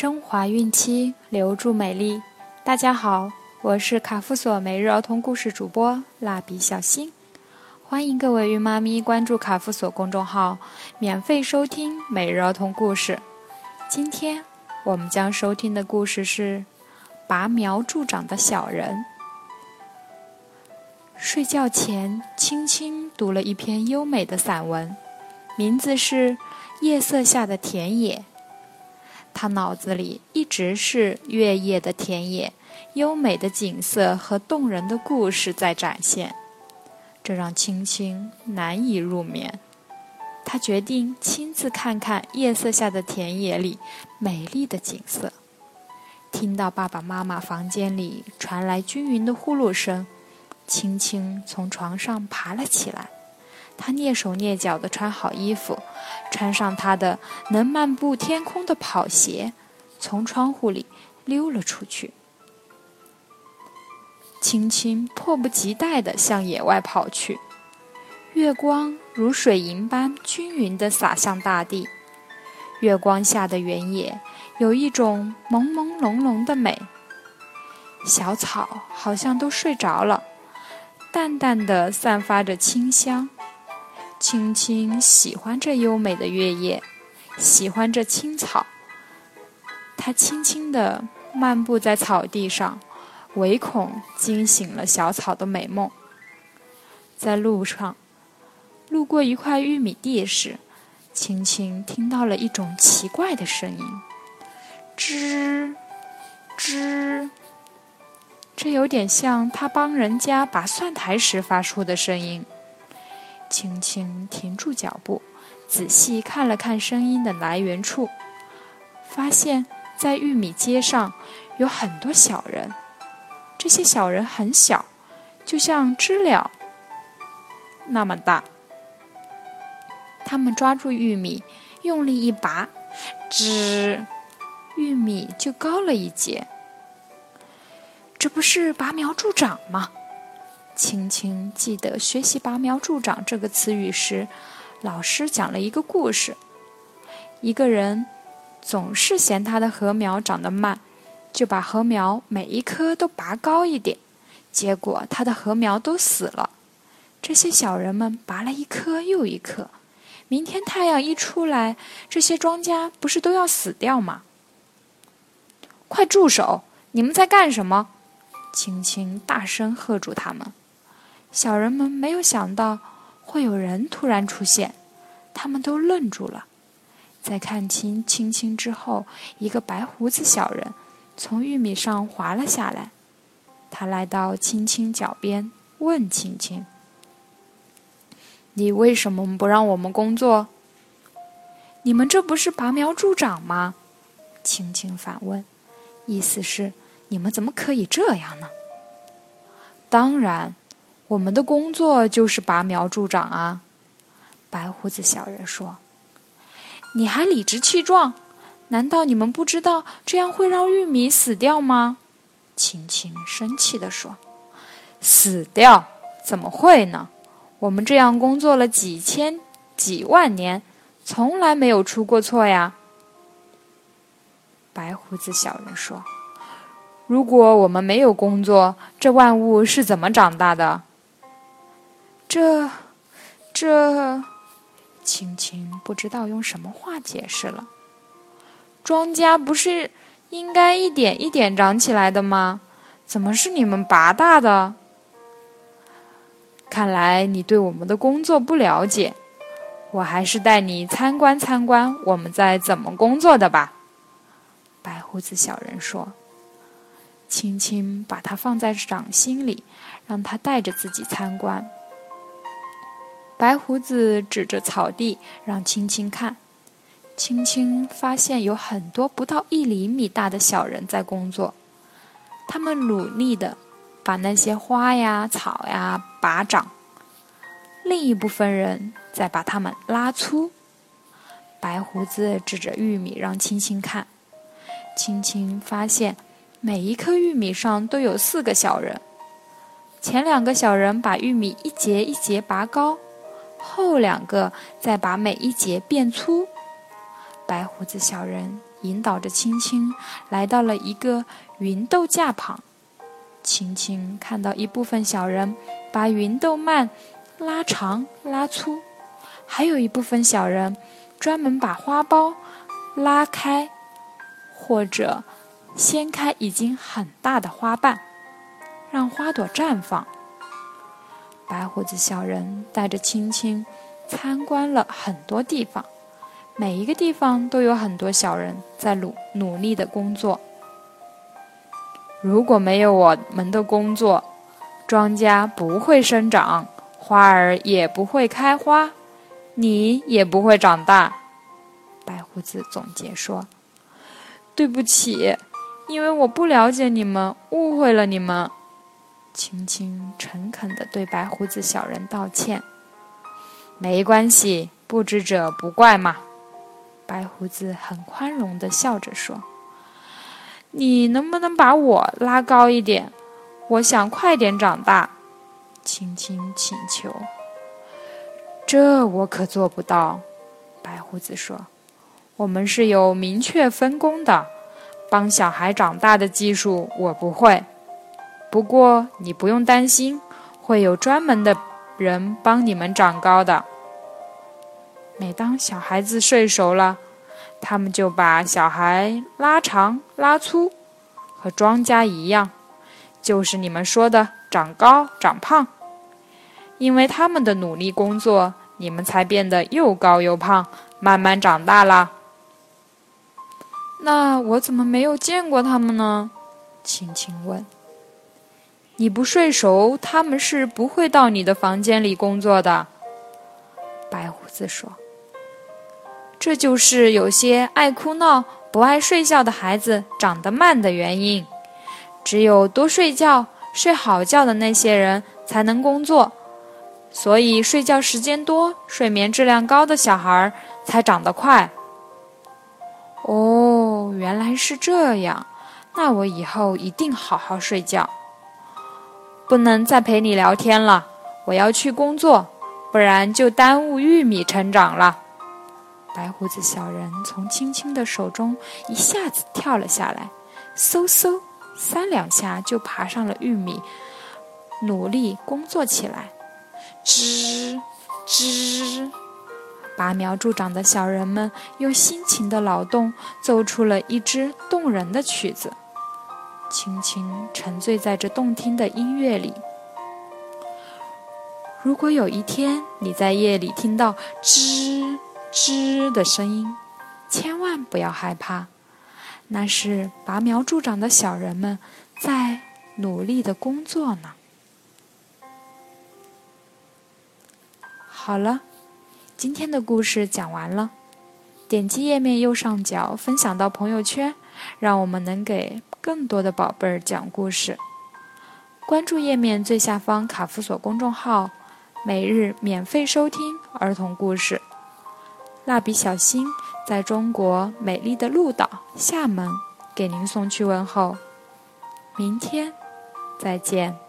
升华孕期，留住美丽。大家好，我是卡夫索每日儿童故事主播蜡笔小新，欢迎各位孕妈咪关注卡夫索公众号，免费收听每日儿童故事。今天我们将收听的故事是《拔苗助长的小人》。睡觉前，轻轻读了一篇优美的散文，名字是《夜色下的田野》。他脑子里一直是月夜的田野，优美的景色和动人的故事在展现，这让青青难以入眠。他决定亲自看看夜色下的田野里美丽的景色。听到爸爸妈妈房间里传来均匀的呼噜声，青青从床上爬了起来。他蹑手蹑脚地穿好衣服，穿上他的能漫步天空的跑鞋，从窗户里溜了出去。青青迫不及待地向野外跑去，月光如水银般均匀地洒向大地。月光下的原野有一种朦朦胧胧的美，小草好像都睡着了，淡淡的散发着清香。青青喜欢这优美的月夜，喜欢这青草。它轻轻地漫步在草地上，唯恐惊醒了小草的美梦。在路上，路过一块玉米地时，青青听到了一种奇怪的声音：吱吱。这有点像他帮人家拔蒜苔时发出的声音。轻轻停住脚步，仔细看了看声音的来源处，发现，在玉米街上有很多小人。这些小人很小，就像知了那么大。他们抓住玉米，用力一拔，吱，玉米就高了一截。这不是拔苗助长吗？青青记得学习“拔苗助长”这个词语时，老师讲了一个故事。一个人总是嫌他的禾苗长得慢，就把禾苗每一棵都拔高一点，结果他的禾苗都死了。这些小人们拔了一棵又一棵，明天太阳一出来，这些庄稼不是都要死掉吗？快住手！你们在干什么？青青大声喝住他们。小人们没有想到会有人突然出现，他们都愣住了。在看清青青之后，一个白胡子小人从玉米上滑了下来。他来到青青脚边，问青青：“你为什么不让我们工作？你们这不是拔苗助长吗？”青青反问，意思是：“你们怎么可以这样呢？”当然。我们的工作就是拔苗助长啊！白胡子小人说：“你还理直气壮？难道你们不知道这样会让玉米死掉吗？”青青生气地说：“死掉？怎么会呢？我们这样工作了几千几万年，从来没有出过错呀！”白胡子小人说：“如果我们没有工作，这万物是怎么长大的？”这，这，青青不知道用什么话解释了。庄稼不是应该一点一点长起来的吗？怎么是你们拔大的？看来你对我们的工作不了解，我还是带你参观参观我们在怎么工作的吧。白胡子小人说：“青青把它放在掌心里，让他带着自己参观。”白胡子指着草地，让青青看。青青发现有很多不到一厘米大的小人在工作，他们努力地把那些花呀、草呀拔长，另一部分人在把它们拉粗。白胡子指着玉米让青青看，青青发现每一颗玉米上都有四个小人，前两个小人把玉米一节一节拔高。后两个再把每一节变粗，白胡子小人引导着青青来到了一个芸豆架旁。青青看到一部分小人把芸豆蔓拉长拉粗，还有一部分小人专门把花苞拉开或者掀开已经很大的花瓣，让花朵绽放。白胡子小人带着青青参观了很多地方，每一个地方都有很多小人在努努力的工作。如果没有我们的工作，庄稼不会生长，花儿也不会开花，你也不会长大。白胡子总结说：“对不起，因为我不了解你们，误会了你们。”青青诚恳地对白胡子小人道歉。“没关系，不知者不怪嘛。”白胡子很宽容地笑着说。你能不能把我拉高一点？我想快点长大。青青请求。这我可做不到。白胡子说：“我们是有明确分工的，帮小孩长大的技术我不会。不过你不用担心，会有专门的人帮你们长高的。每当小孩子睡熟了。”他们就把小孩拉长拉粗，和庄稼一样，就是你们说的长高长胖。因为他们的努力工作，你们才变得又高又胖，慢慢长大啦。那我怎么没有见过他们呢？青青问。你不睡熟，他们是不会到你的房间里工作的。白胡子说。这就是有些爱哭闹、不爱睡觉的孩子长得慢的原因。只有多睡觉、睡好觉的那些人才能工作，所以睡觉时间多、睡眠质量高的小孩才长得快。哦，原来是这样，那我以后一定好好睡觉。不能再陪你聊天了，我要去工作，不然就耽误玉米成长了。白胡子小人从青青的手中一下子跳了下来，嗖嗖三两下就爬上了玉米，努力工作起来。吱吱，拔苗助长的小人们用辛勤的劳动奏出了一支动人的曲子。轻轻沉醉在这动听的音乐里。如果有一天你在夜里听到吱，吱的声音，千万不要害怕，那是拔苗助长的小人们在努力的工作呢。好了，今天的故事讲完了，点击页面右上角分享到朋友圈，让我们能给更多的宝贝儿讲故事。关注页面最下方卡夫索公众号，每日免费收听儿童故事。蜡笔小新在中国美丽的鹭岛厦门给您送去问候，明天再见。